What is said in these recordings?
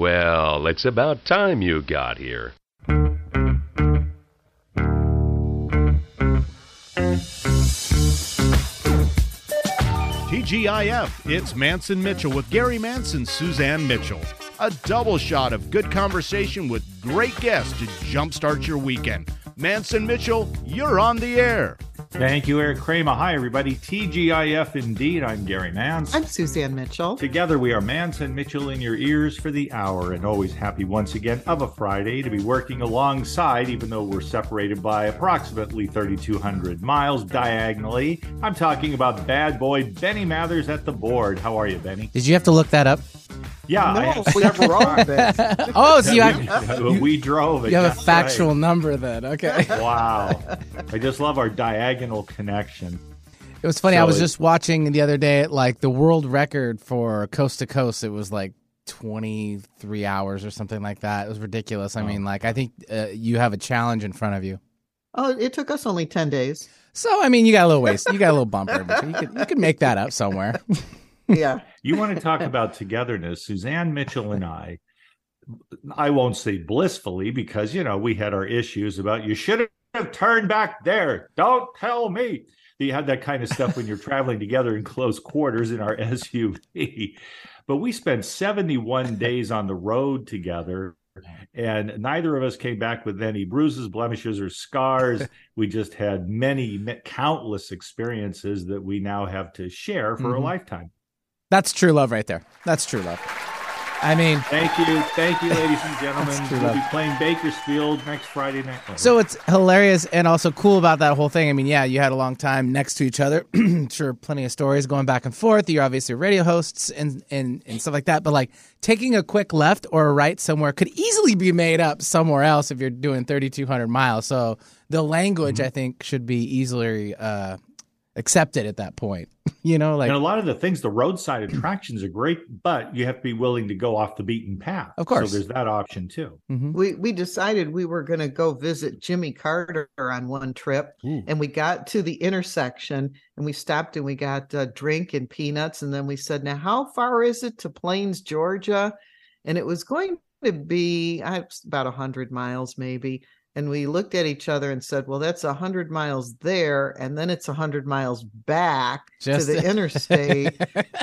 Well, it's about time you got here. TGIF, it's Mantz and Mitchell with Gary Mantz, Suzanne Mitchell. A double shot of good conversation with great guests to jumpstart your weekend. Mantz and Mitchell, you're on the air. Thank you, Eric Kramer. Hi, everybody. TGIF indeed. I'm Gary Mantz. I'm Suzanne Mitchell. Together, we are Mantz and Mitchell in your ears for the hour, and always happy once again of a Friday to be working alongside, even though we're separated by approximately 3,200 miles diagonally. I'm talking about bad boy Benny Mathers at the board. How are you, Benny? Did you have to look that up? Yeah, no, I have we several drove times. Oh, so you, Yeah, have, we, we drove it. you have a factual right. number then. Okay. Wow. I just love our diagonal connection. It was funny. I was it- just watching the other day, like the world record for coast to coast. It was like 23 hours or something like that. It was ridiculous. I Oh. mean, like, I think uh, you have a challenge in front of you. Oh, it took us only 10 days. So, I mean, you got a little waste. You got a little bumper, but you could, you could make that up somewhere. Yeah. You want to talk about togetherness? Suzanne Mitchell and I, I won't say blissfully because, you know, we had our issues about you should have turned back there. Don't tell me. That you had that kind of stuff when you're traveling together in close quarters in our SUV. But we spent 71 days on the road together. And neither of us came back with any bruises, blemishes, or scars. We just had many, countless experiences that we now have to share for a Mhm. lifetime. That's true love right there. That's true love. I mean, Thank you. Thank you, ladies and gentlemen. We'll love. be playing Bakersfield next Friday night. So it's hilarious and also cool about that whole thing. I mean, yeah, you had a long time next to each other. sure, plenty of stories going back and forth. You're obviously radio hosts and, and, and stuff like that. But like taking a quick left or a right somewhere could easily be made up somewhere else if you're doing 3,200 miles. So the language, Mm-hmm. I think, should be easily uh, accepted at that point. you know, like, and a lot of the things, the roadside attractions are great, but you have to be willing to go off the beaten path. Of course. So there's that option too. mhm. We we decided we were going to go visit Jimmy Carter on one trip Ooh. and we got to the intersection and we stopped and we got a drink and peanuts and then we said, "Now how far is it to Plains, Georgia?" And it was going to be I, about a 100 miles maybe. And we looked at each other and said, "Well, that's a 100 miles there and then it's a 100 miles back Just- to the interstate."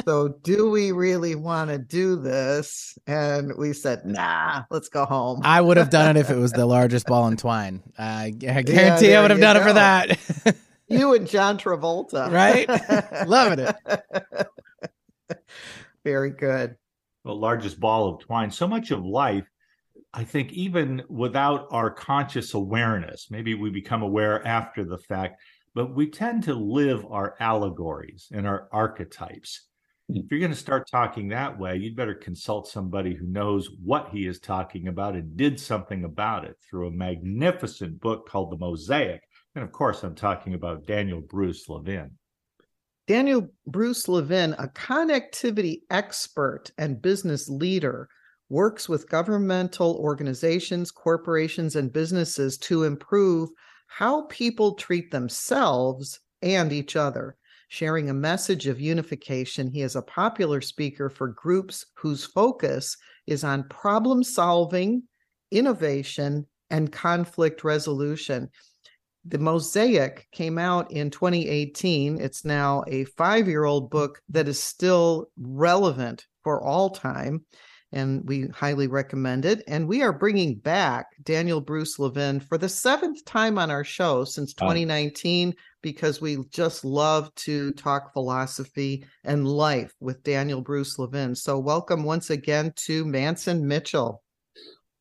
so do we really want to do this and we said nah let's go home I would have done it if it was the largest ball in twine. I, I guarantee I there would have you done it for that. you and john travolta Right? Loving it. very good The largest ball of twine. So much of life, I think, even without our conscious awareness, maybe we become aware after the fact, but we tend to live our allegories and our archetypes. Hmm. If you're going to start talking that way, you'd better consult somebody who knows what he is talking about and did something about it through a magnificent book called The Mosaic. And of course, I'm talking about Daniel Bruce Levin. daniel bruce levin a connectivity expert and business leader works with governmental organizations corporations and businesses to improve how people treat themselves and each other sharing a message of unification. He is a popular speaker for groups whose focus is on problem solving, innovation, and conflict resolution. The Mosaic came out in 2018. It's now a five year old book that is still relevant for all time. And we highly recommend it. And we are bringing back Daniel Bruce Levin for the seventh time on our show since Wow. 2019 because we just love to talk philosophy and life with Daniel Bruce Levin. So, welcome once again to Mantz and Mitchell.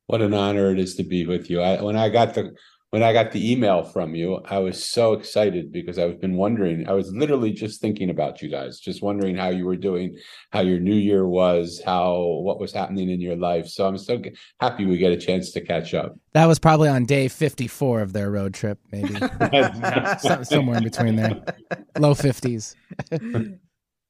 What an honor it is to be with you. I, when I got the when I got the email from you, I was so excited because I've been wondering. I was literally just thinking about you guys, just wondering how you were doing, how your new year was, how what was happening in your life. So I'm so g- happy we get a chance to catch up. That was probably on day 54 of their road trip, maybe. Somewhere in between there. Low 50s.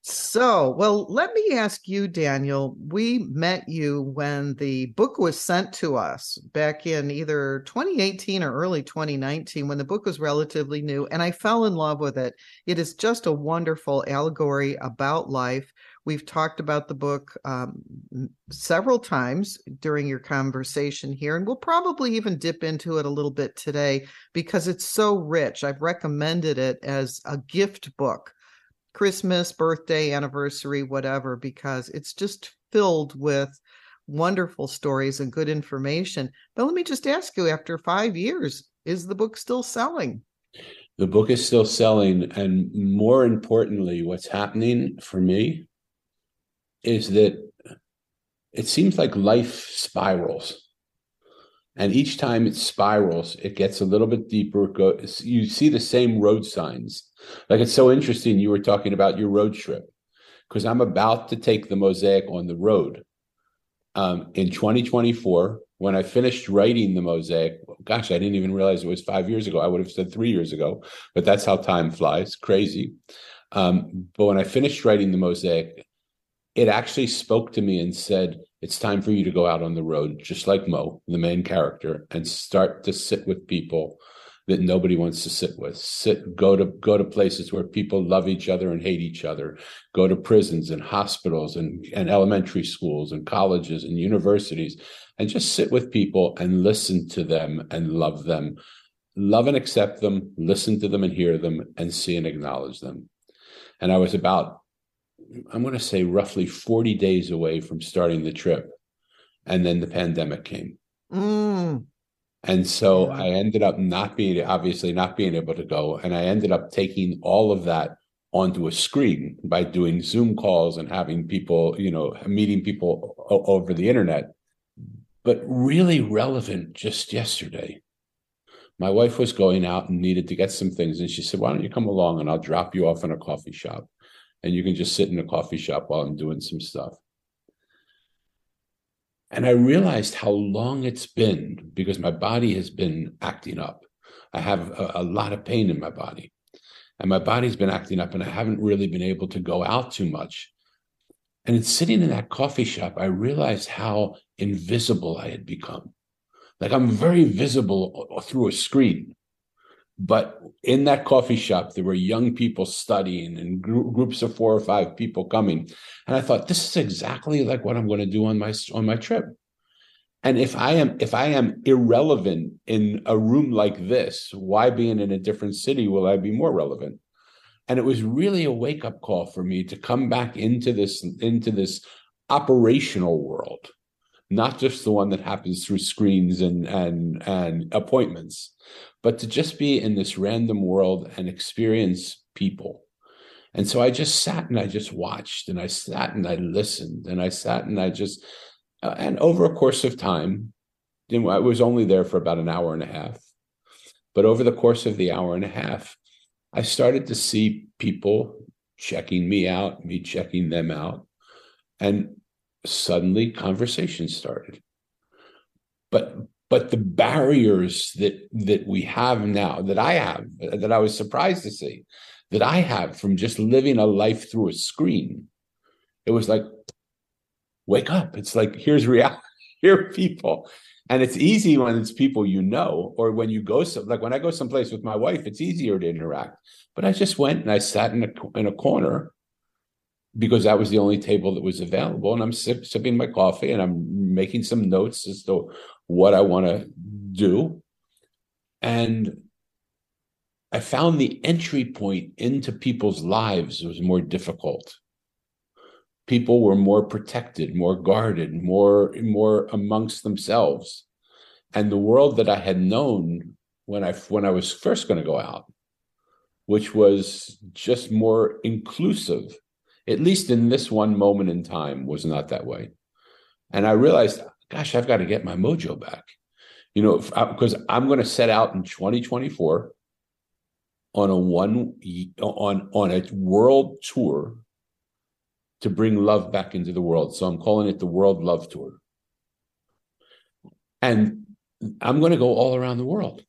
So, well, let me ask you, Daniel. We met you when the book was sent to us back in either 2018 or early 2019 when the book was relatively new, and I fell in love with it. It is just a wonderful allegory about life We've talked about the book um, several times during your conversation here, and we'll probably even dip into it a little bit today because it's so rich. I've recommended it as a gift book, Christmas, birthday, anniversary, whatever, because it's just filled with wonderful stories and good information. But let me just ask you after five years, is the book still selling? The book is still selling. And more importantly, what's happening for me is that it seems like life spirals. And each time it spirals, it gets a little bit deeper. You see the same road signs. Like it's so interesting. You were talking about your road trip because I'm about to take the mosaic on the road um, in 2024 when I finished writing the mosaic. Gosh, I didn't even realize it was five years ago. I would have said three years ago, but that's how time flies. Crazy. Um, but when I finished writing the mosaic, it actually spoke to me and said, It's time for you to go out on the road, just like Mo, the main character, and start to sit with people that nobody wants to sit with. Sit, go to go to places where people love each other and hate each other. Go to prisons and hospitals and, and elementary schools and colleges and universities, and just sit with people and listen to them and love them, love and accept them, listen to them and hear them, and see and acknowledge them. And I was about, I'm going to say, roughly 40 days away from starting the trip, and then the pandemic came. Mm. And so yeah. I ended up not being obviously not being able to go. And I ended up taking all of that onto a screen by doing Zoom calls and having people, you know, meeting people o- over the internet. But really relevant just yesterday. My wife was going out and needed to get some things. And she said, Why don't you come along and I'll drop you off in a coffee shop? And you can just sit in a coffee shop while I'm doing some stuff. And I realized how long it's been because my body has been acting up. I have a, a, lot of pain in my body, and my body's been acting up, and I haven't really been able to go out too much. And it's sitting in that coffee shop, I realized how invisible I had become. Like I'm very visible uh, through a screen. But in that coffee shop, there were young people studying and gr- groups of four or five people coming. And I thought, this is exactly like what I'm going to do on my on my trip. And if I am if I am irrelevant in a room like this, why being in a different city will I be more relevant? And it was really a wake up call for me to come back into this into this operational world, not just the one that happens through screens and and and appointments, but to just be in this random world and experience people. And so I just sat and I just watched and I sat and I listened and I sat and I just, uh, and over a course of time, you know, I was only there for about an hour and a half. But over the course of the hour and a half, I started to see people checking me out, me checking them out. And suddenly conversation started. But but the barriers that that we have now that i have that i was surprised to see that i have from just living a life through a screen it was like wake up. It's like here's reality here people. And it's easy when it's people you know or when you go some like when i go someplace with my wife it's easier to interact. But i just went and i sat in a, in a corner because that was the only table that was available and i'm sip, sipping my coffee and i'm making some notes as to what I want to do. And I found the entry point into people's lives was more difficult. People were more protected, more guarded, more, more amongst themselves. And the world that I had known when I when I was first going to go out, which was just more inclusive, at least in this one moment in time, was not that way. And I realized gosh, I've got to get my mojo back. You know, because uh, I'm going to set out in 2024 on a one on on a world tour to bring love back into the world. So I'm calling it the World Love Tour. And I'm going to go all around the world.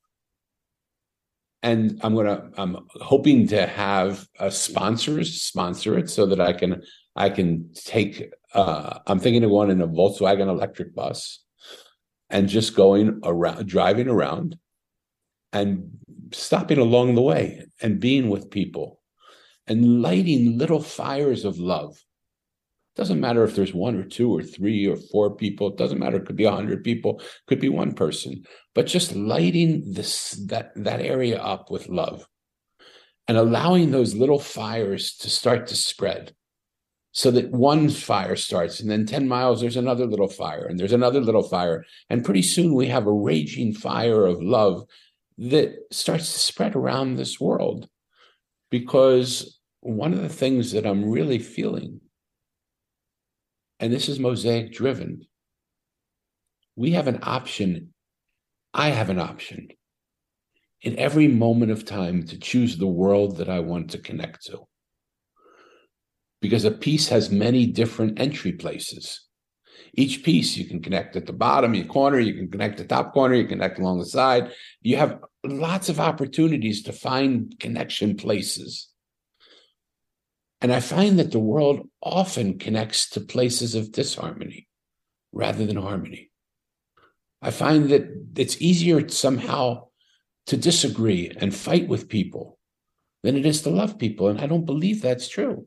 And I'm to I'm hoping to have uh, sponsors sponsor it so that I can I can take, uh, I'm thinking of going in a Volkswagen electric bus and just going around, driving around and stopping along the way and being with people and lighting little fires of love Doesn't matter if there's one or two or three or four people. It doesn't matter. It could be a hundred people. Could be one person. But just lighting this that that area up with love, and allowing those little fires to start to spread, so that one fire starts, and then ten miles there's another little fire, and there's another little fire, and pretty soon we have a raging fire of love that starts to spread around this world, because one of the things that I'm really feeling and this is mosaic driven. We have an option. I have an option in every moment of time to choose the world that I want to connect to. Because a piece has many different entry places. Each piece you can connect at the bottom, your corner, you can connect the top corner, you connect along the side. You have lots of opportunities to find connection places. And I find that the world often connects to places of disharmony rather than harmony. I find that it's easier somehow to disagree and fight with people than it is to love people. And I don't believe that's true.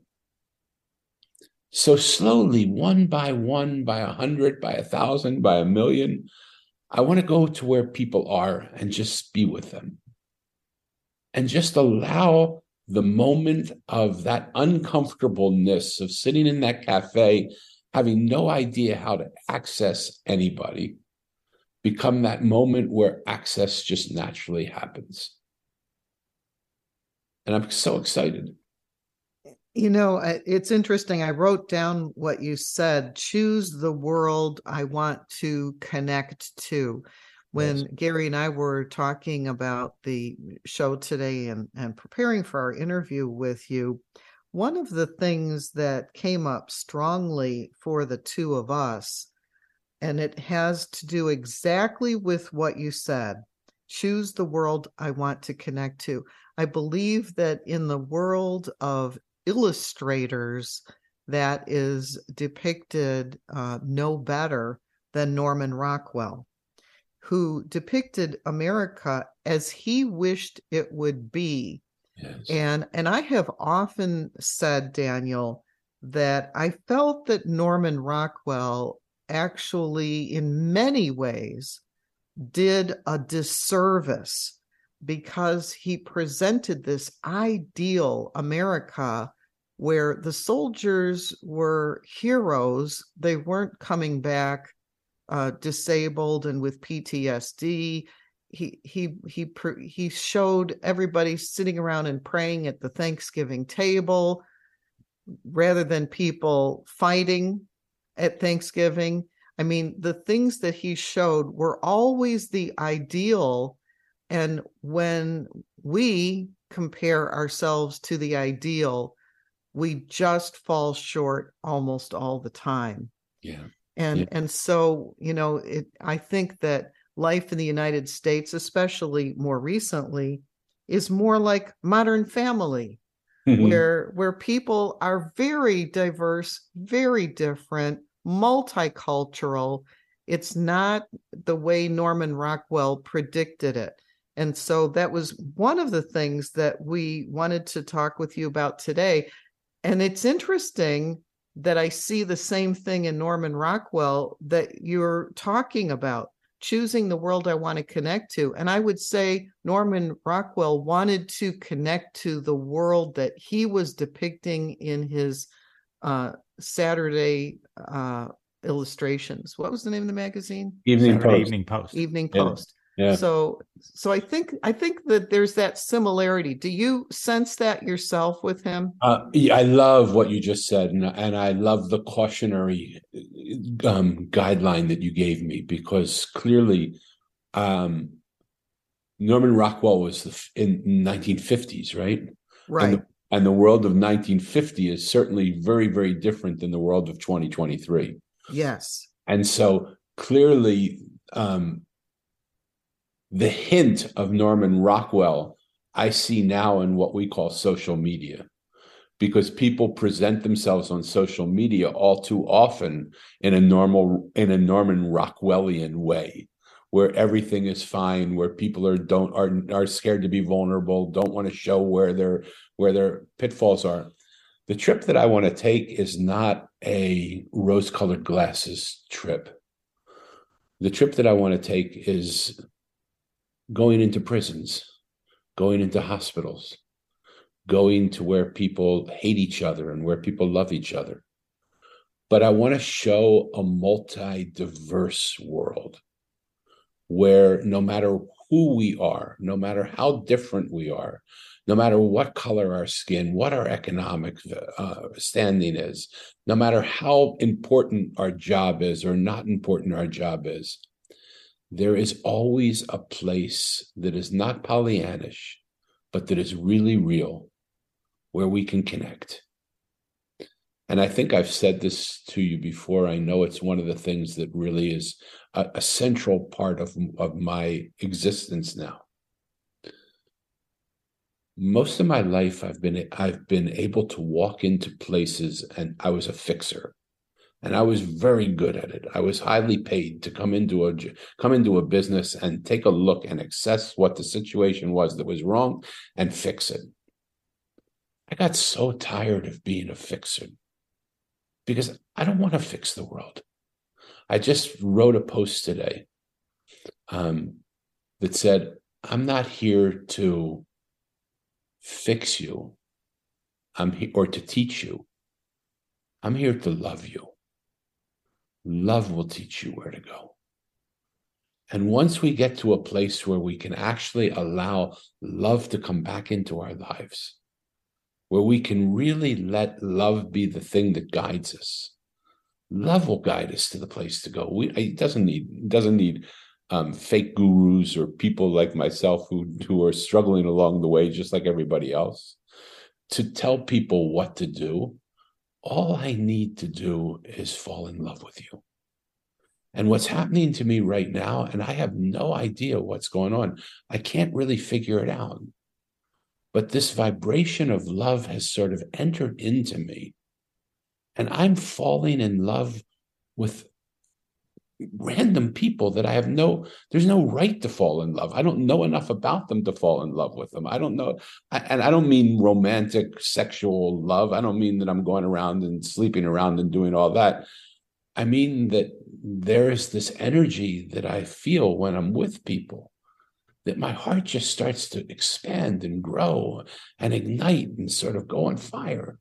So slowly, one by one, by a hundred, by a thousand, by a million, I want to go to where people are and just be with them and just allow the moment of that uncomfortableness of sitting in that cafe, having no idea how to access anybody, become that moment where access just naturally happens. And I'm so excited. You know, it's interesting. I wrote down what you said choose the world I want to connect to when yes. Gary and I were talking about the show today and, and preparing for our interview with you, one of the things that came up strongly for the two of us, and it has to do exactly with what you said choose the world I want to connect to. I believe that in the world of illustrators, that is depicted uh, no better than Norman Rockwell who depicted America as he wished it would be. Yes. And and I have often said Daniel that I felt that Norman Rockwell actually in many ways did a disservice because he presented this ideal America where the soldiers were heroes they weren't coming back uh, disabled and with PTSD. He he he he showed everybody sitting around and praying at the Thanksgiving table rather than people fighting at Thanksgiving. I mean, the things that he showed were always the ideal. And when we compare ourselves to the ideal, we just fall short almost all the time. Yeah and yeah. and so you know it i think that life in the united states especially more recently is more like modern family mm-hmm. where where people are very diverse very different multicultural it's not the way norman rockwell predicted it and so that was one of the things that we wanted to talk with you about today and it's interesting that I see the same thing in Norman Rockwell that you're talking about, choosing the world I want to connect to. And I would say Norman Rockwell wanted to connect to the world that he was depicting in his uh, Saturday uh, illustrations. What was the name of the magazine? Evening Saturday Post. Evening Post. Evening Post. Yeah. So so I think I think that there's that similarity. Do you sense that yourself with him? Uh, yeah, I love what you just said, and, and I love the cautionary um, guideline that you gave me because clearly, um, Norman Rockwell was the, in 1950s, right? Right. And the, and the world of 1950 is certainly very, very different than the world of 2023. Yes. And so clearly, um, the hint of Norman Rockwell I see now in what we call social media because people present themselves on social media all too often in a normal in a Norman Rockwellian way where everything is fine where people are don't are are scared to be vulnerable don't want to show where their where their pitfalls are The trip that I want to take is not a rose colored glasses trip. The trip that I want to take is going into prisons, going into hospitals, going to where people hate each other and where people love each other. But I want to show a multi diverse world where no matter who we are, no matter how different we are, no matter what color our skin, what our economic uh, standing is, no matter how important our job is or not important our job is, there is always a place that is not Pollyannish, but that is really real where we can connect. And I think I've said this to you before. I know it's one of the things that really is a, a central part of, of my existence now. Most of my life, I've been I've been able to walk into places, and I was a fixer and I was very good at it. I was highly paid to come into a come into a business and take a look and assess what the situation was that was wrong and fix it. I got so tired of being a fixer because I don't want to fix the world. I just wrote a post today um, that said, "I'm not here to fix you. I'm here or to teach you. I'm here to love you." Love will teach you where to go. And once we get to a place where we can actually allow love to come back into our lives, where we can really let love be the thing that guides us, love will guide us to the place to go. We, it doesn't need doesn't need um, fake gurus or people like myself who who are struggling along the way, just like everybody else, to tell people what to do all I need to do is fall in love with you. And what's happening to me right now, and I have no idea what's going on, I can't really figure it out. But this vibration of love has sort of entered into me. And I'm falling in love with random people that I have no, there's no right to fall in love. I don't know enough about them to fall in love with them. I don't know. I, and I don't mean romantic sexual love. I don't mean that I'm going around and sleeping around and doing all that. I mean that there is this energy that I feel when I'm with people that my heart just starts to expand and grow and ignite and sort of go on fire.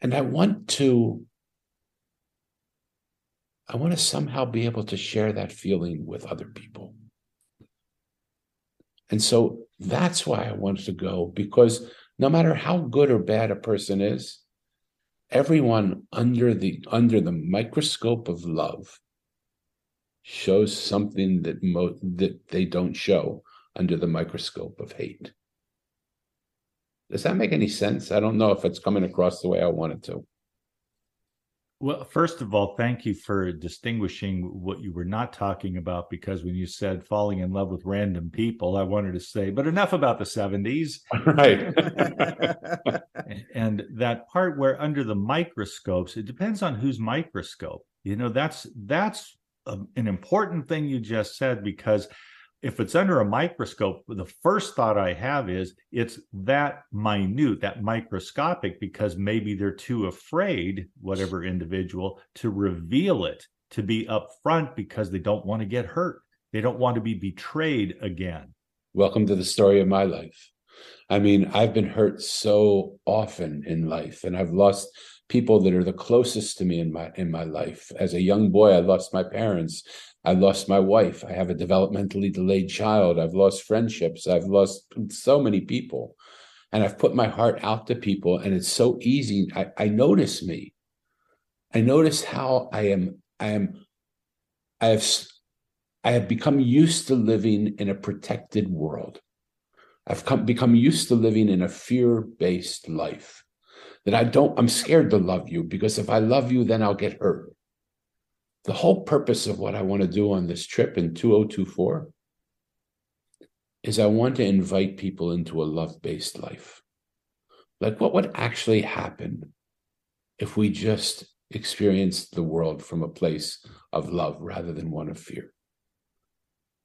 And I want to I want to somehow be able to share that feeling with other people. And so that's why I wanted to go because no matter how good or bad a person is, everyone under the under the microscope of love shows something that mo- that they don't show under the microscope of hate. Does that make any sense? I don't know if it's coming across the way I want it to. Well, first of all, thank you for distinguishing what you were not talking about because when you said falling in love with random people, I wanted to say, but enough about the 70s. Right. and that part where under the microscopes, it depends on whose microscope. You know, that's that's a, an important thing you just said because if it's under a microscope, the first thought I have is it's that minute, that microscopic, because maybe they're too afraid, whatever individual, to reveal it, to be upfront because they don't want to get hurt. They don't want to be betrayed again. Welcome to the story of my life. I mean, I've been hurt so often in life, and I've lost people that are the closest to me in my in my life. As a young boy, I lost my parents. I lost my wife. I have a developmentally delayed child. I've lost friendships. I've lost so many people. And I've put my heart out to people, and it's so easy. I, I notice me. I notice how I am, I am, I have I have become used to living in a protected world. I've come, become used to living in a fear-based life. That I don't, I'm scared to love you because if I love you, then I'll get hurt the whole purpose of what I want to do on this trip in 2024 is I want to invite people into a love based life. Like, what would actually happen if we just experienced the world from a place of love rather than one of fear?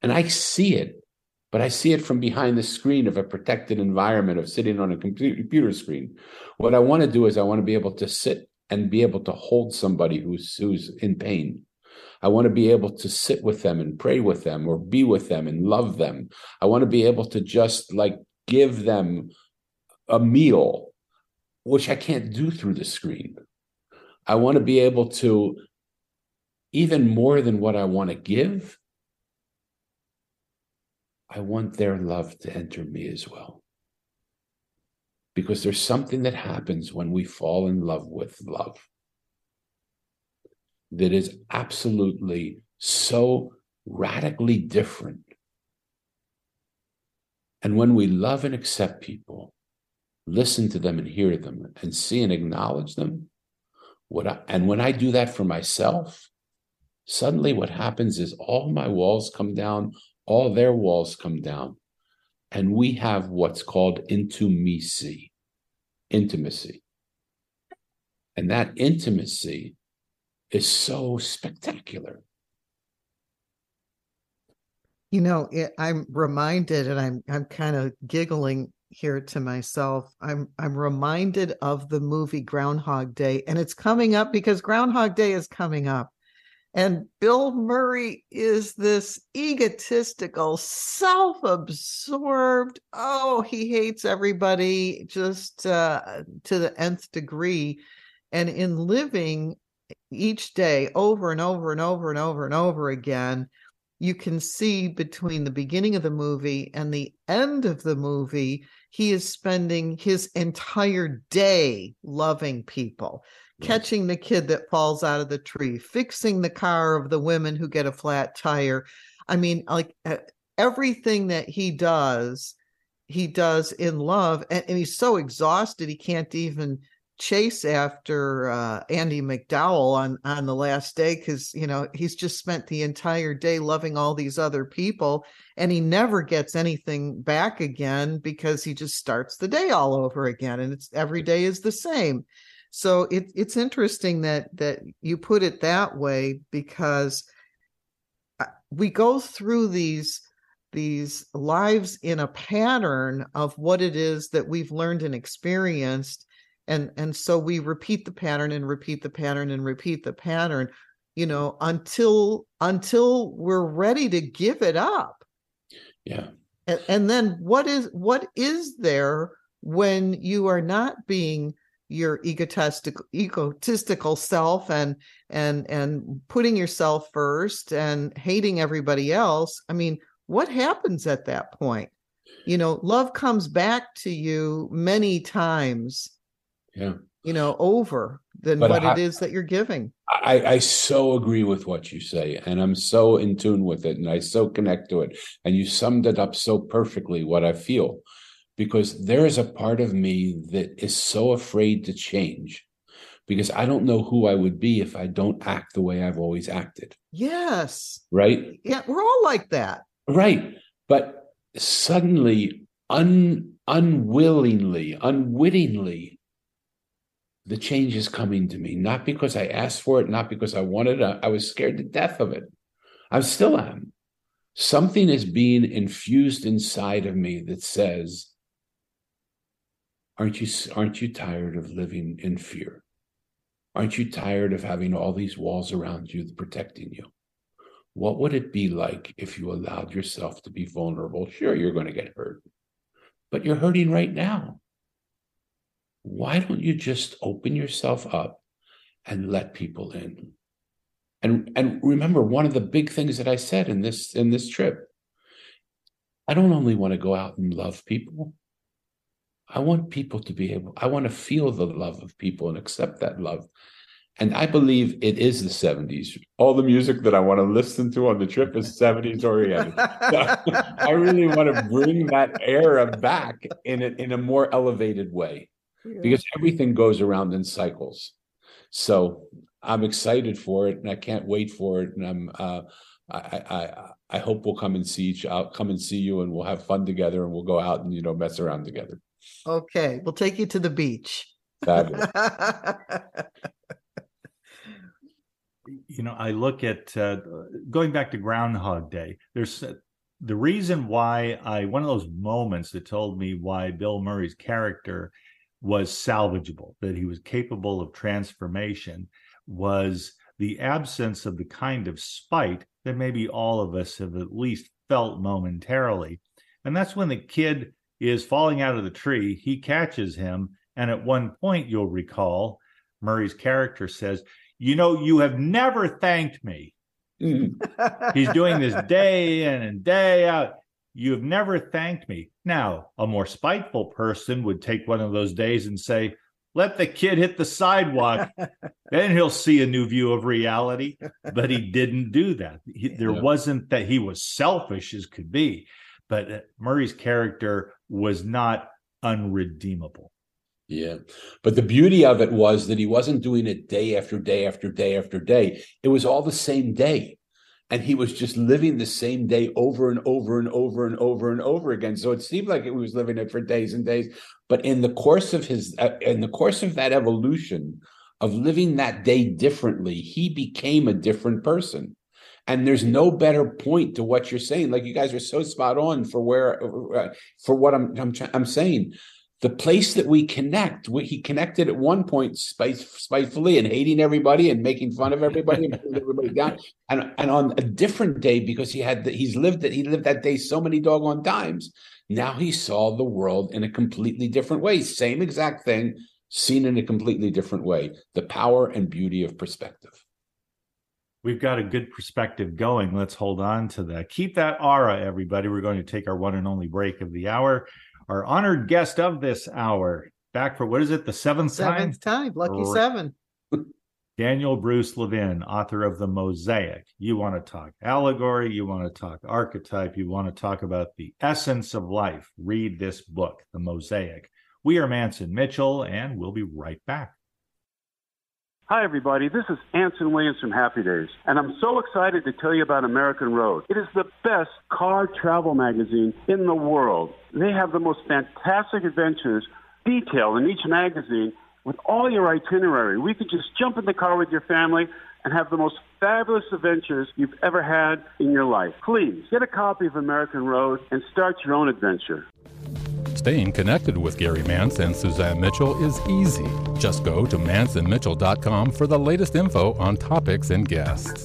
And I see it. but I see it from behind the screen of a protected environment of sitting on a computer screen. What I want to do is I want to be able to sit and be able to hold somebody who's who's in pain. I want to be able to sit with them and pray with them or be with them and love them. I want to be able to just like give them a meal, which I can't do through the screen. I want to be able to, even more than what I want to give, I want their love to enter me as well. Because there's something that happens when we fall in love with love that is absolutely so radically different. And when we love and accept people, listen to them and hear them and see and acknowledge them, what I, and when I do that for myself, suddenly what happens is all my walls come down, all their walls come down, and we have what's called intimacy. Intimacy. And that intimacy is so spectacular. You know, it, I'm reminded, and I'm I'm kind of giggling here to myself. I'm I'm reminded of the movie Groundhog Day, and it's coming up because Groundhog Day is coming up. And Bill Murray is this egotistical, self absorbed, oh, he hates everybody just uh, to the nth degree. And in living each day over and over and over and over and over again, you can see between the beginning of the movie and the end of the movie, he is spending his entire day loving people, yes. catching the kid that falls out of the tree, fixing the car of the women who get a flat tire. I mean, like everything that he does, he does in love. And, and he's so exhausted, he can't even chase after uh, Andie MacDowell on on the last day because you know he's just spent the entire day loving all these other people and he never gets anything back again because he just starts the day all over again and it's every day is the same. So it, it's interesting that that you put it that way because uh, we go through these these lives in a pattern of what it is that we've learned and experienced and and so we repeat the pattern and repeat the pattern and repeat the pattern you know until until we're ready to give it up. Yeah. And, and then what is what is there when you are not being your egotistical egotistical self and and and putting yourself first and hating everybody else? I mean what happens at that point? You know love comes back to you many times yeah. you know over than but what I, it is that you're giving. I, I so agree with what you say and i'm so in tune with it and i so connect to it and you summed it up so perfectly what i feel because there is a part of me that is so afraid to change because i don't know who i would be if i don't act the way i've always acted. Yes. Right? Yeah we're all like that. Right but suddenly un unwillingly unwittingly the change is coming to me, not because I asked for it, not because I wanted it. I was scared to death of it. I still am. Something is being infused inside of me that says, aren't you, aren't you tired of living in fear? Aren't you tired of having all these walls around you protecting you? What would it be like if you allowed yourself to be vulnerable? Sure, you're going to get hurt, but you're hurting right now why don't you just open yourself up and let people in? And and remember one of the big things that I said in this in this trip. I don't only want to go out and love people. I want people to be able, I want to feel the love of people and accept that love. And I believe it is the 70s. All the music that I want to listen to on the trip is 70s oriented. I really want to bring that era back in a, in a more elevated way because everything goes around in cycles. So I'm excited for it, and I can't wait for it. And I'm uh, I, I I hope we'll come and see each. I'll come and see you, and we'll have fun together, and we'll go out and you know mess around together. Okay, we'll take you to the beach. you know, I look at uh, going back to Groundhog Day. There's uh, the reason why I one of those moments that told me why Bill Murray's character was salvageable, that he was capable of transformation, was the absence of the kind of spite that maybe all of us have at least felt momentarily. And that's when the kid is falling out of the tree. He catches him. And at one point, you'll recall, Murray's character says, You know, you have never thanked me. Mm-hmm. He's doing this day in and day out. You have never thanked me. Now, a more spiteful person would take one of those days and say, let the kid hit the sidewalk. Then he'll see a new view of reality. But he didn't do that. He, there yeah. wasn't that he was selfish as could be. But uh, murray's character was not unredeemable. Yeah. But the beauty of it was that he wasn't doing it day after day after day after day. It was all the same day and he was just living the same day over and over and over and over and over again. So it seemed like he was living it for days and days. But in the course of his uh, in the course of that evolution of living that day differently he became a different person. And there's no better point to what you're saying. Like you guys are so spot on for where uh, for what i'm i'm, I'm saying the place that we connect. We, he connected at one point spite, spitefully and hating everybody and making fun of everybody and putting everybody down. And and on a different day, because he had the, he's lived that he lived that day so many doggone times. Now he saw the world in a completely different way. Same exact thing, seen in a completely different way. The power and beauty of perspective. We've got a good perspective going. Let's hold on to that. Keep that aura, everybody. We're going to take our one and only break of the hour our honored guest of this hour, back for what is it, the seventh, seventh time? time lucky seven. Daniel Bruce Levin, author of The Mosaic. You want to talk allegory, you want to talk archetype, you want to talk about the essence of life. Read this book, The Mosaic. We are Mantz and Mitchell, and we'll be right back. Hi, everybody. This is Anson Williams from Happy Days, and I'm so excited to tell you about American Road. It is the best car travel magazine in the world. They have the most fantastic adventures detailed in each magazine with all your itinerary. We could just jump in the car with your family and have the most fabulous adventures you've ever had in your life. Please get a copy of American Road and start your own adventure. Staying connected with Gary Mantz and Suzanne Mitchell is easy. Just go to mantzandmitchell.com for the latest info on topics and guests.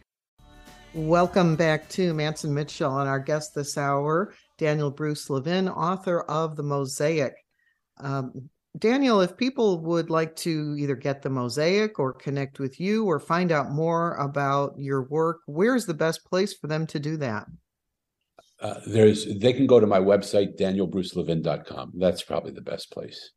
Welcome back to Mantz and Mitchell and our guest this hour, Daniel Bruce Levin, author of The Mosaic. Um, Daniel, if people would like to either get The Mosaic or connect with you or find out more about your work, where's the best place for them to do that? Uh, there's they can go to my website danielbrucelevin.com that's probably the best place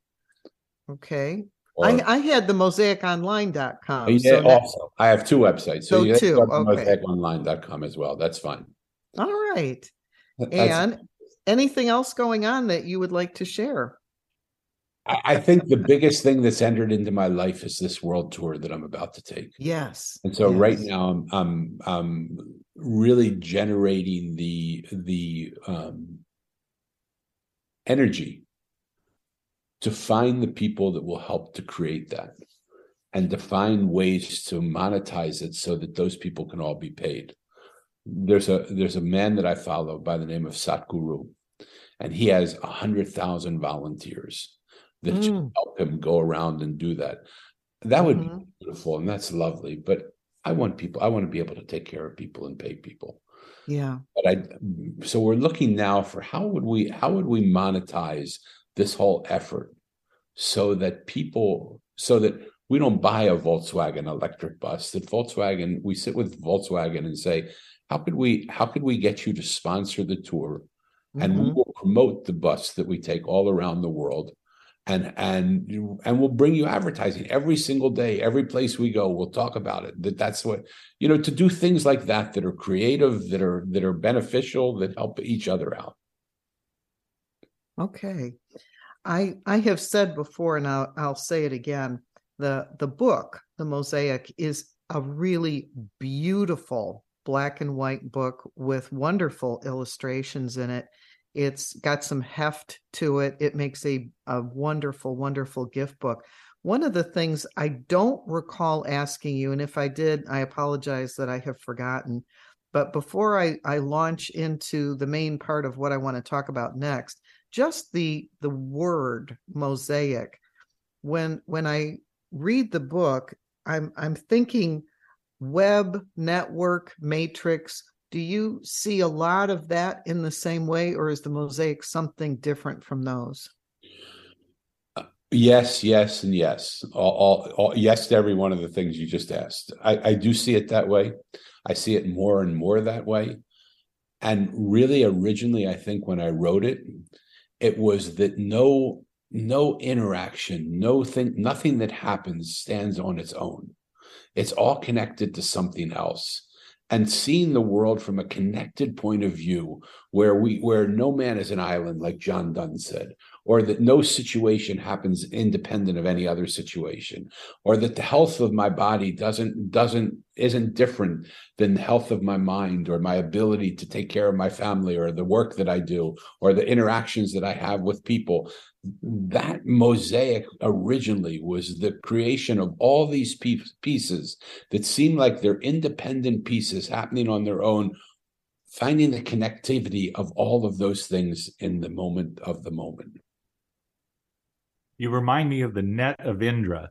okay Or, I, I had the mosaiconline.com. Oh, yeah, so now- also, I have two websites. So So you two, okay. mosaiconline.com as well. That's fine. all right. And anything else going on that you would like to share? I, I think the biggest thing that's entered into my life is this world tour that I'm about to take. Yes. And so right now I'm I'm I'm really generating the the um energy to find the people that will help to create that and to find ways to monetize it so that those people can all be paid. There's a there's a man that I follow by the name of Sadhguru, and he has a hundred thousand volunteers that Mm. help him go around and do that. That would Mhm. be beautiful and that's lovely. But I want people, I want to be able to take care of people and pay people. Yeah. But I so we're looking now for how would we how would we monetize this whole effort so that people so that we don't buy a Volkswagen electric bus, that Volkswagen, we sit with Volkswagen and say, how could we how could we get you to sponsor the tour? And we Mhm. will promote the bus that we take all around the world. And and and we'll bring you advertising every single day every place we go. We'll talk about it. That that's what you know to do things like that that are creative that are that are beneficial that help each other out Okay. I I have said before and I'll I'll say it again. The the book, The Mosaic, is a really beautiful black and white book with wonderful illustrations in it. It's got some heft to it. It makes a, a wonderful, wonderful gift book. One of the things I don't recall asking you, and if I did, I apologize that I have forgotten. But before I, I launch into the main part of what I want to talk about next, just the the word mosaic when when i read the book i'm i'm thinking web network matrix. Do you see a lot of that in the same way or is the mosaic something different from those? Yes yes and yes. All, all, all yes to every one of the things you just asked. I, I do see it that way. I see it more and more that way. And really originally i think when i wrote it it was that no no interaction no thing nothing that happens stands on its own. It's all connected to something else. And seeing the world from a connected point of view where we where no man is an island like john donne said or that no situation happens independent of any other situation or that the health of my body doesn't doesn't isn't different than the health of my mind or my ability to take care of my family or the work that i do or the interactions that i have with people. That mosaic originally was the creation of all these pieces that seem like they're independent pieces happening on their own finding the connectivity of all of those things in the moment of the moment You remind me of the net of Indra.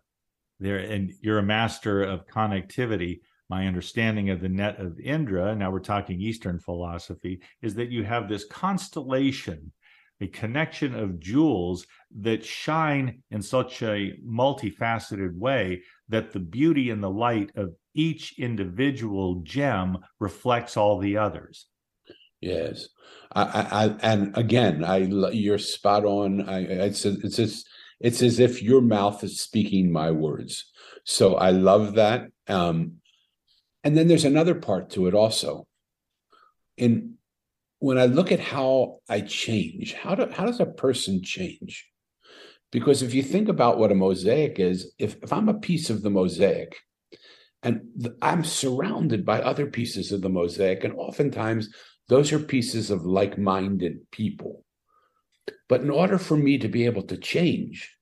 There, and you're a master of connectivity. My understanding of the net of Indra, now we're talking Eastern philosophy, is that you have this constellation, a connection of jewels that shine in such a multifaceted way that the beauty and the light of each individual gem reflects all the others. Yes, I, I, and again, I you're spot on. I, it's it's just, it's as if your mouth is speaking my words. So I love that. Um, and then there's another part to it also. In when I look at how I change, how do how does a person change? Because if you think about what a mosaic is, if if I'm a piece of the mosaic, and I'm surrounded by other pieces of the mosaic, and oftentimes those are pieces of like minded people. But in order for me to be able to change,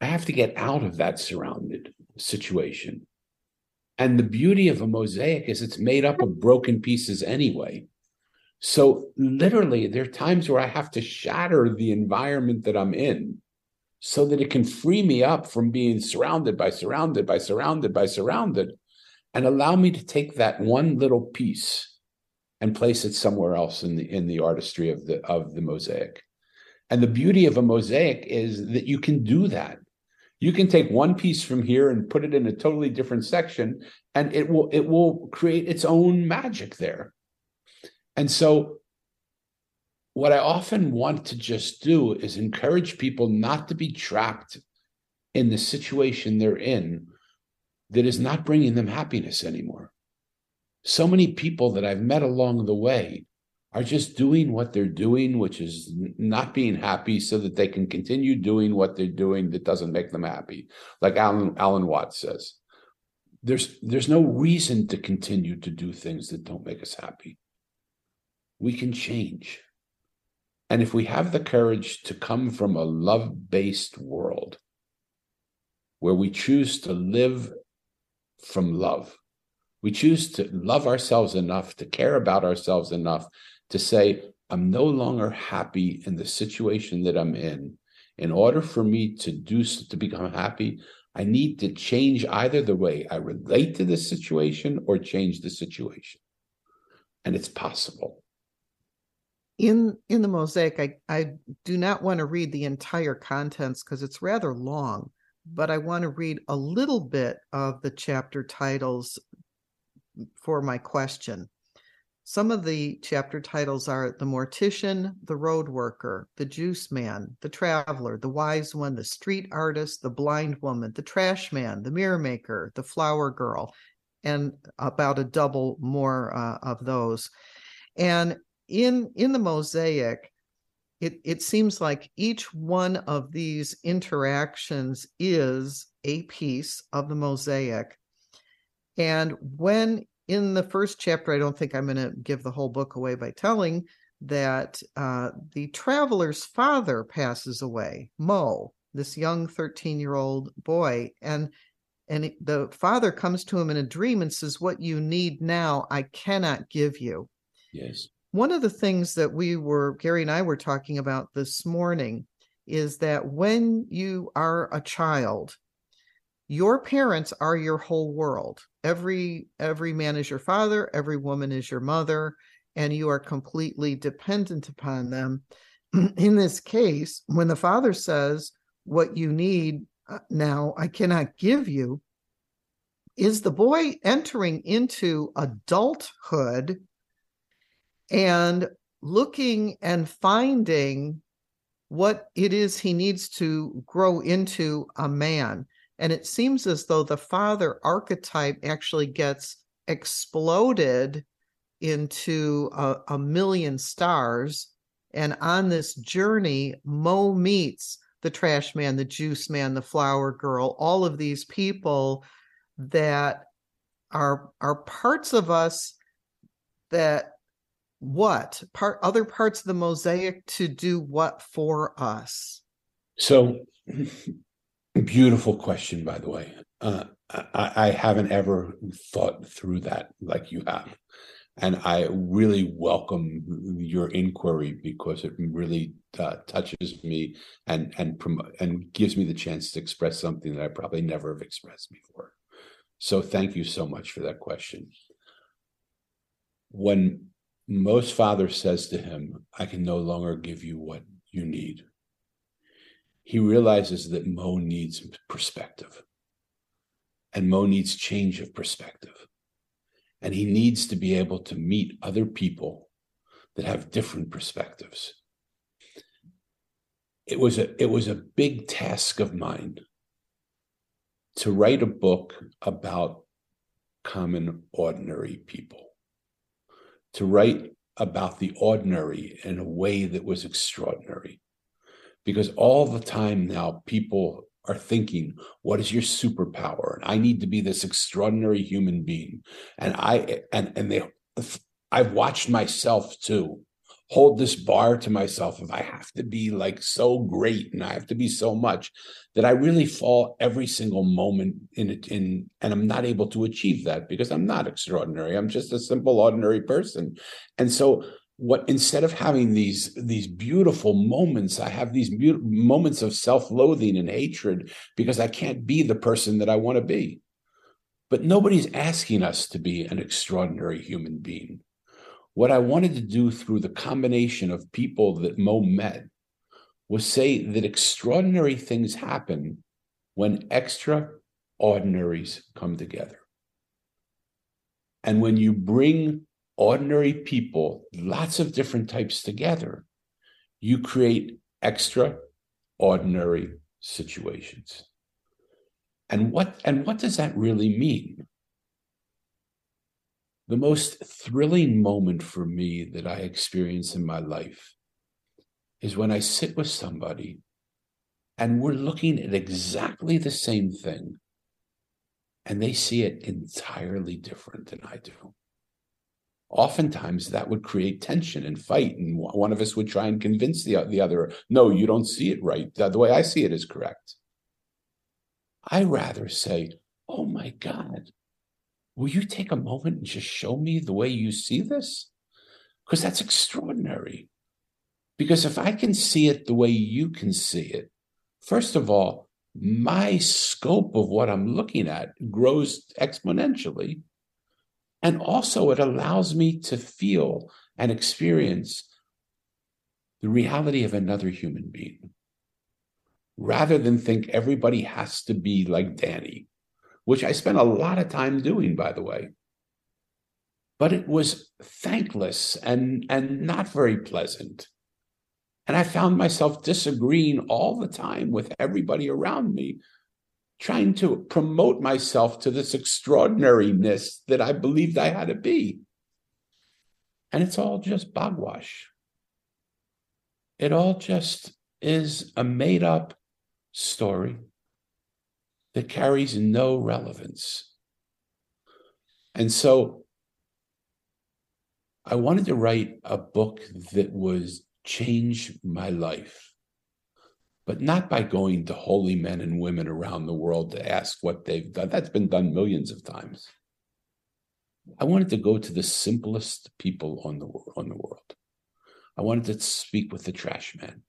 I have to get out of that surrounded situation. And the beauty of a mosaic is it's made up of broken pieces anyway. So, literally, there are times where I have to shatter the environment that I'm in so that it can free me up from being surrounded by surrounded by surrounded by surrounded and allow me to take that one little piece and place it somewhere else in the in the artistry of the of the mosaic. And the beauty of a mosaic is that you can do that. You can take one piece from here and put it in a totally different section and it will it will create its own magic there. And so what i often want to just do is encourage people not to be trapped in the situation they're in that is not bringing them happiness anymore. So many people that I've met along the way are just doing what they're doing, which is not being happy, so that they can continue doing what they're doing that doesn't make them happy. Like Alan Alan Watts says, there's there's no reason to continue to do things that don't make us happy. We can change. And if we have the courage to come from a love based world where we choose to live from love, we choose to love ourselves enough, to care about ourselves enough to say, I'm no longer happy in the situation that I'm in. In order for me to do to become happy, I need to change either the way I relate to the situation or change the situation. And it's possible in in the mosaic i i do not want to read the entire contents because it's rather long but i want to read a little bit of the chapter titles for my question. Some of the chapter titles are the mortician the road worker the juice man the traveler the wise one the street artist the blind woman the trash man the mirror maker the flower girl and about a double more uh, of those. And in in the mosaic it it seems like each one of these interactions is a piece of the mosaic and when in the first chapter i don't think i'm going to give the whole book away by telling that uh, the traveler's father passes away mo this young 13 year old boy. And and the father comes to him in a dream and says what you need now i cannot give you. Yes. One of the things that we were, Gary and I were talking about this morning is that when you are a child, your parents are your whole world. Every every man is your father, every woman is your mother, and you are completely dependent upon them. In this case, when the father says, What you need uh, now, I cannot give you, is the boy entering into adulthood and looking and finding what it is he needs to grow into a man. And it seems as though the father archetype actually gets exploded into a, a million stars. And on this journey, Mo meets the trash man, the juice man, the flower girl, all of these people that are are parts of us that what part other parts of the mosaic to do what for us so beautiful question by the way. Uh, I, I haven't ever thought through that like you have. And i really welcome your inquiry because it really uh, touches me and and prom- and gives me the chance to express something that i probably never have expressed before. So thank you so much for that question. When Mo's father says to him, I can no longer give you what you need. He realizes that Mo needs perspective. And Mo needs change of perspective. And he needs to be able to meet other people that have different perspectives. It was a it was a big task of mine to write a book about common ordinary people to write about the ordinary in a way that was extraordinary. Because all the time now, people are thinking, what is your superpower? And I need to be this extraordinary human being. And I and and they I've watched myself too hold this bar to myself if I have to be like so great and I have to be so much that I really fall every single moment in it in and I'm not able to achieve that because I'm not extraordinary. I'm just a simple ordinary person. And so what instead of having these these beautiful moments i have these moments of self-loathing and hatred because i can't be the person that i want to be but nobody's asking us to be an extraordinary human being what I wanted to do through the combination of people that Mo met was say that extraordinary things happen when extraordinaries come together. And when you bring ordinary people, lots of different types together, you create extraordinary situations. And what and what does that really mean? The most thrilling moment for me that I experience in my life is when I sit with somebody and we're looking at exactly the same thing and they see it entirely different than I do. Oftentimes that would create tension and fight, and one of us would try and convince the, the other, no, you don't see it right. The way I see it is correct. I rather say, oh my God, will you take a moment and just show me the way you see this? Because that's extraordinary. Because if I can see it the way you can see it, first of all, my scope of what I'm looking at grows exponentially. And also, it allows me to feel and experience the reality of another human being rather than think everybody has to be like Danny, which I spent a lot of time doing, by the way. But it was thankless and, and not very pleasant. And I found myself disagreeing all the time with everybody around me, trying to promote myself to this extraordinariness that I believed I had to be. And it's all just bogwash. It all just is a made up story that carries no relevance. And so I wanted to write a book that was change my life, but not by going to holy men and women around the world to ask what they've done. That's been done millions of times. I wanted to go to the simplest people on the on the world. I wanted to speak with the trash man.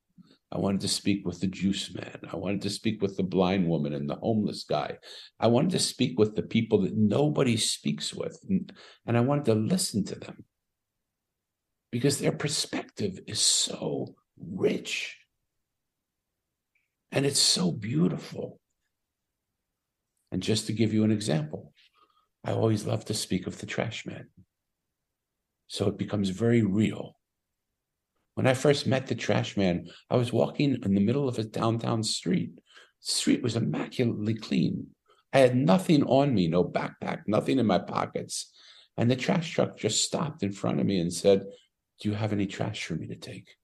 I wanted to speak with the juice man. I wanted to speak with the blind woman and the homeless guy. I wanted to speak with the people that nobody speaks with. And, and I wanted to listen to them because their perspective is so rich and it's so beautiful. And just to give you an example, I always love to speak of the trash man. So it becomes very real. When I first met the trash man, I was walking in the middle of a downtown street. The street was immaculately clean. I had nothing on me, no backpack, nothing in my pockets. And the trash truck just stopped in front of me and said, do you have any trash for me to take?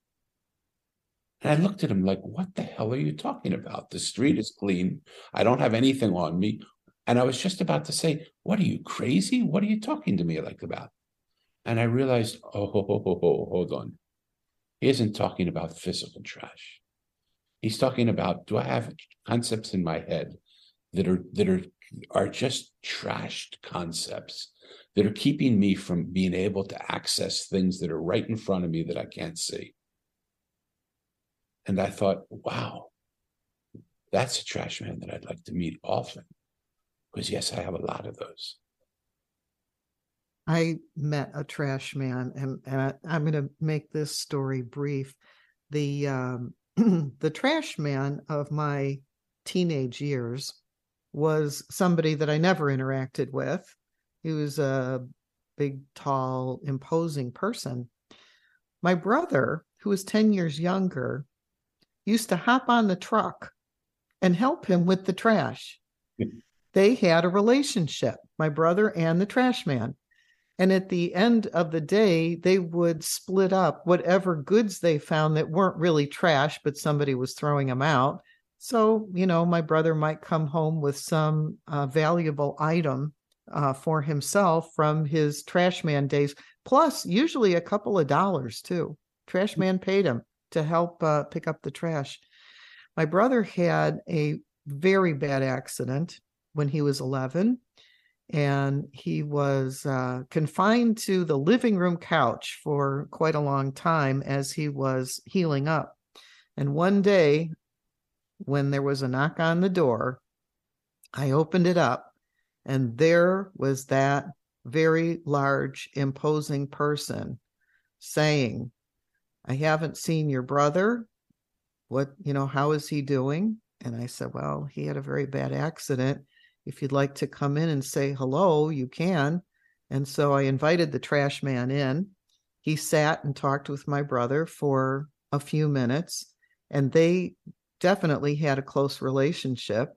And I looked at him like, What the hell are you talking about? The street is clean. I don't have anything on me. And I was just about to say, What are you crazy? What are you talking to me like about? And I realized, Oh, ho, ho, ho, ho, hold on. He isn't talking about physical trash. He's talking about do I have concepts in my head that are that are are just trashed concepts that are keeping me from being able to access things that are right in front of me that I can't see. And I thought, wow, that's a trash man that I'd like to meet often. Because, yes, I have a lot of those. I met a trash man, and, and I, am going to make this story brief. The um, the trash man of my teenage years was somebody that I never interacted with. He was a big, tall, imposing person. My brother, who was 10 years younger, used to hop on the truck and help him with the trash. they had a relationship, my brother and the trash man. And at the end of the day, they would split up whatever goods they found that weren't really trash, but somebody was throwing them out. So, you know, my brother might come home with some uh, valuable item uh, for himself from his trash man days, plus usually a couple of dollars too. Trash man paid him to help uh, pick up the trash. My brother had a very bad accident when he was 11, and he was uh, confined to the living room couch for quite a long time as he was healing up. And one day, when there was a knock on the door, I opened it up and there was that very large, imposing person saying, I haven't seen your brother. What, you know, how is he doing? And I said, Well, he had a very bad accident. If you'd like to come in and say hello, you can. And so I invited the trash man in. He sat and talked with my brother for a few minutes, and they definitely had a close relationship.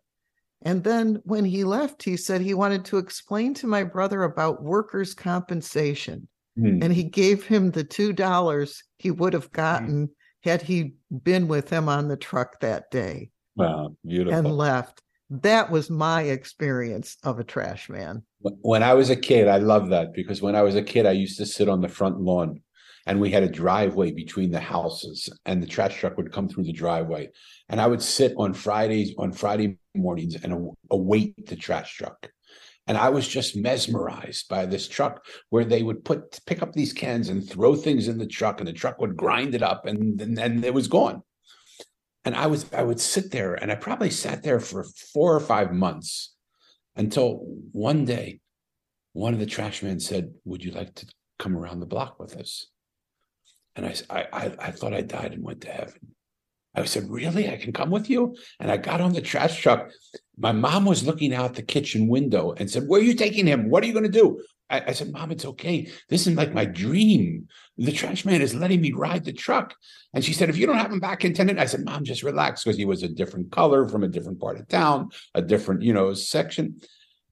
And then when he left, he said he wanted to explain to my brother about workers' compensation. Hmm. And he gave him the $2 he would have gotten had he been with him on the truck that day Wow, beautiful. and left. That was my experience of a trash man. When I was a kid, I love that because when I was a kid, I used to sit on the front lawn and we had a driveway between the houses and the trash truck would come through the driveway. And I would sit on Fridays, on Friday mornings and await the trash truck. And I was just mesmerized by this truck where they would put pick up these cans and throw things in the truck and the truck would grind it up and and it was gone. And I was I would sit there and I probably sat there for four or five months until one day one of the trash men said, Would you like to come around the block with us? And I I, I thought I died and went to heaven. I said, Really? I can come with you? And I got on the trash truck. My mom was looking out the kitchen window and said, Where are you taking him? What are you going to do? I, I said, Mom, it's okay. This is like my dream. The trash man is letting me ride the truck. And she said, If you don't have him back in 10 minutes, I said, Mom, just relax because he was a different color from a different part of town, a different, you know, section.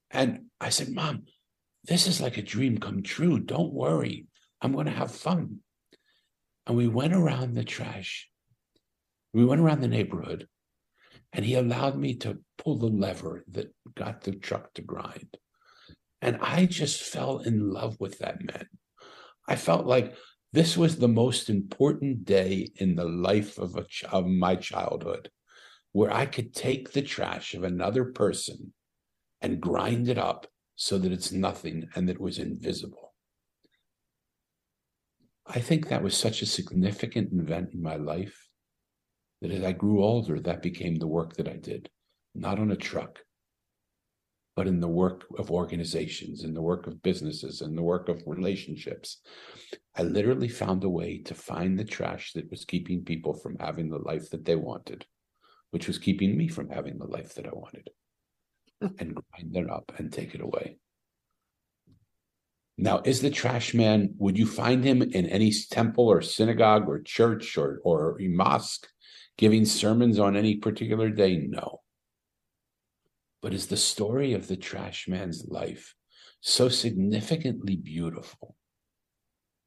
And I said, Mom, this is like a dream come true. Don't worry. I'm going to have fun. And we went around the trash. We went around the neighborhood and he allowed me to pull the lever that got the truck to grind. And I just fell in love with that man. I felt like this was the most important day in the life of a of my childhood where I could take the trash of another person and grind it up so that it's nothing and that it was invisible. I think that was such a significant event in my life that as I grew older, that became the work that I did, not on a truck, but in the work of organizations, in the work of businesses, in the work of relationships. I literally found a way to find the trash that was keeping people from having the life that they wanted, which was keeping me from having the life that I wanted, and grind it up and take it away. Now, is the trash man, would you find him in any temple or synagogue or church or, or mosque giving sermons on any particular day? No. But is the story of the trash man's life so significantly beautiful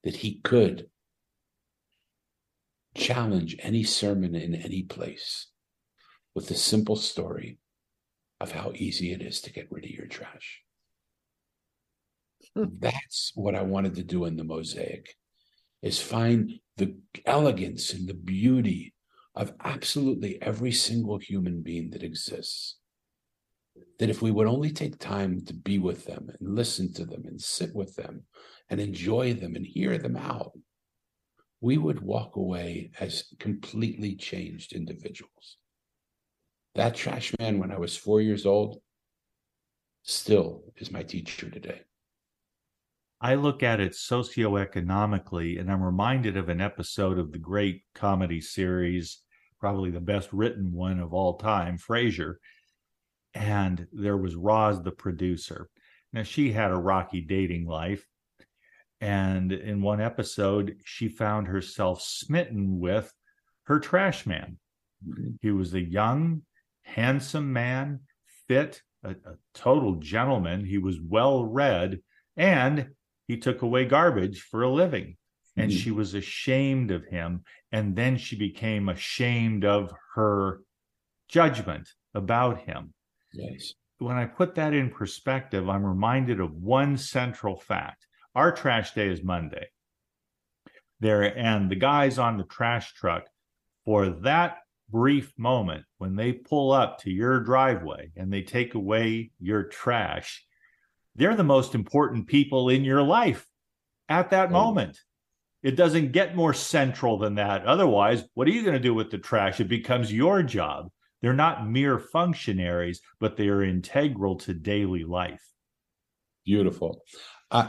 that he could challenge any sermon in any place with the simple story of how easy it is to get rid of your trash? Hmm. That's what I wanted to do in the mosaic is find the elegance and the beauty of absolutely every single human being that exists. That if we would only take time to be with them and listen to them and sit with them and enjoy them and hear them out, we would walk away as completely changed individuals. That trash man, when I was four years old, still is my teacher today. I look at it socioeconomically, and I'm reminded of an episode of the great comedy series, probably the best written one of all time, Frasier. And there was Roz, the producer. Now, she had a rocky dating life. And in one episode, she found herself smitten with her trash man. Mm-hmm. He was a young, handsome man, fit, a, a total gentleman. He was well read, and he took away garbage for a living. And Mhm. she was ashamed of him. And then she became ashamed of her judgment about him. Yes. When I put that in perspective, I'm reminded of one central fact. Our trash day is Monday. There, and the guys on the trash truck, for that brief moment when they pull up to your driveway and they take away your trash, they're the most important people in your life at that moment. It doesn't get more central than that. Otherwise, what are you going to do with the trash? It becomes your job. They're not mere functionaries, but they are integral to daily life. Beautiful. Uh,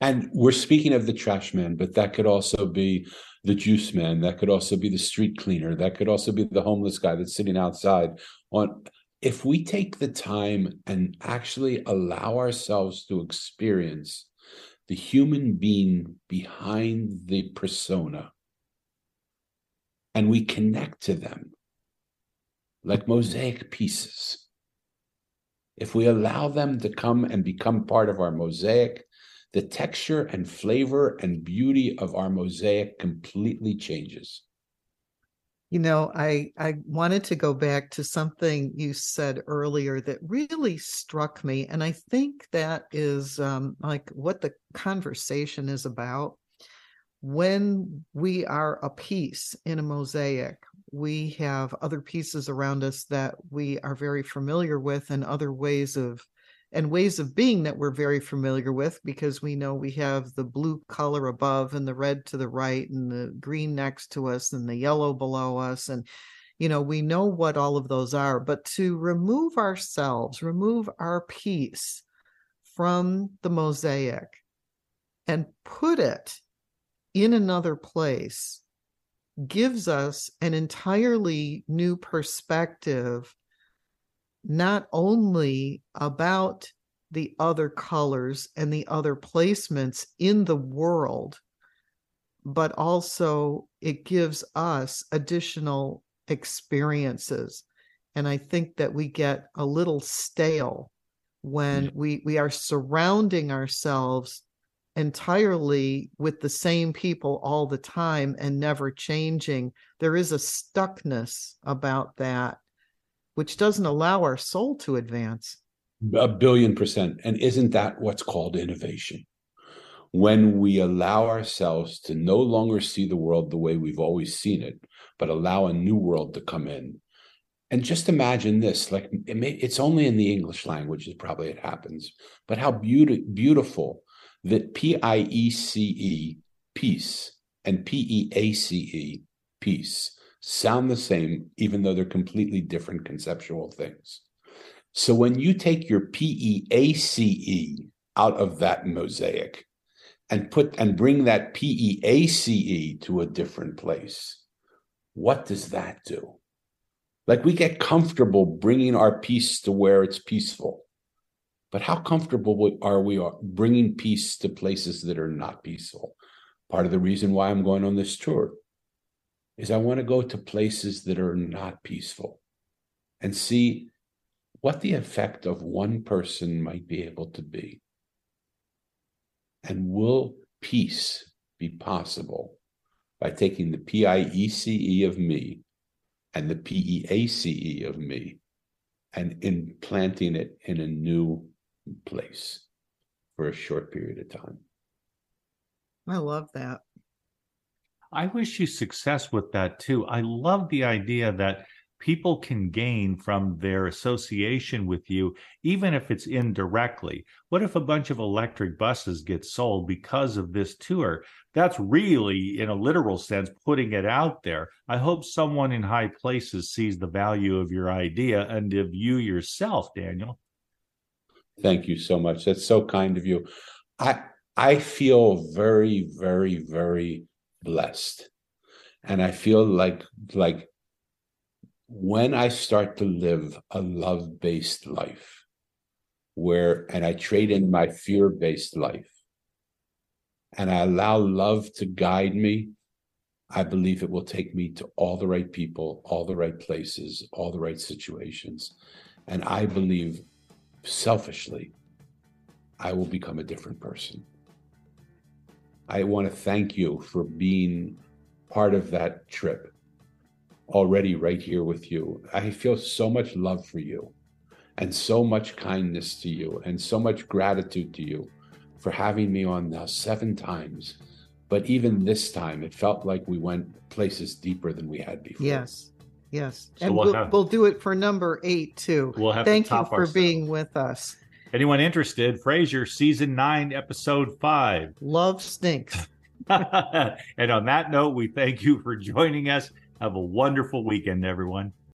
and we're speaking of the trash man, but that could also be the juice man. That could also be the street cleaner. That could also be the homeless guy that's sitting outside. On if we take the time and actually allow ourselves to experience the human being behind the persona, and we connect to them like mosaic pieces, if we allow them to come and become part of our mosaic, the texture and flavor and beauty of our mosaic completely changes. You know, I I wanted to go back to something you said earlier that really struck me, and I think that is um, like what the conversation is about. When we are a piece in a mosaic, we have other pieces around us that we are very familiar with, and other ways of and ways of being that we're very familiar with because we know we have the blue color above and the red to the right and the green next to us and the yellow below us and you know we know what all of those are. But to remove ourselves remove our piece from the mosaic and put it in another place gives us an entirely new perspective not only about the other colors and the other placements in the world, but also it gives us additional experiences. And I think that we get a little stale when we, we are surrounding ourselves entirely with the same people all the time and never changing. There is a stuckness about that which doesn't allow our soul to advance. A billion percent. And isn't that what's called innovation? When we allow ourselves to no longer see the world the way we've always seen it, but allow a new world to come in. And just imagine this like it may, it's only in the English language that probably it happens, but how beauty, beautiful that P I E C E, peace, and P E A C E, peace sound the same, even though they're completely different conceptual things. So when you take your PEACE out of that mosaic and put and bring that PEACE to a different place, what does that do? Like we get comfortable bringing our peace to where it's peaceful. But how comfortable are we uh, bringing peace to places that are not peaceful? Part of the reason why I'm going on this tour is I want to go to places that are not peaceful and see what the effect of one person might be able to be. And will peace be possible by taking the PIECE of me and the PEACE of me and implanting it in a new place for a short period of time? I love that. I wish you success with that too. I love the idea that people can gain from their association with you, even if it's indirectly. What if a bunch of electric buses get sold because of this tour? That's really, in a literal sense, putting it out there. I hope someone in high places sees the value of your idea and of you yourself, Daniel. Thank you so much. That's so kind of you. I I feel very, very, very blessed. And I feel like like when I start to live a love-based life, where and I trade in my fear-based life, and I allow love to guide me, I believe it will take me to all the right people, all the right places, all the right situations. And I believe selfishly, I will become a different person. I want to thank you for being part of that trip already right here with you. I feel so much love for you and so much kindness to you and so much gratitude to you for having me on now seven times. But even this time, it felt like we went places deeper than we had before. Yes. Yes. So and we'll, we'll, have, we'll, do it for number eight too. We'll have Thank you for ourselves. being with us. Anyone interested? Frasier, season nine, episode five. Love stinks. and on that note, we thank you for joining us. Have a wonderful weekend, everyone.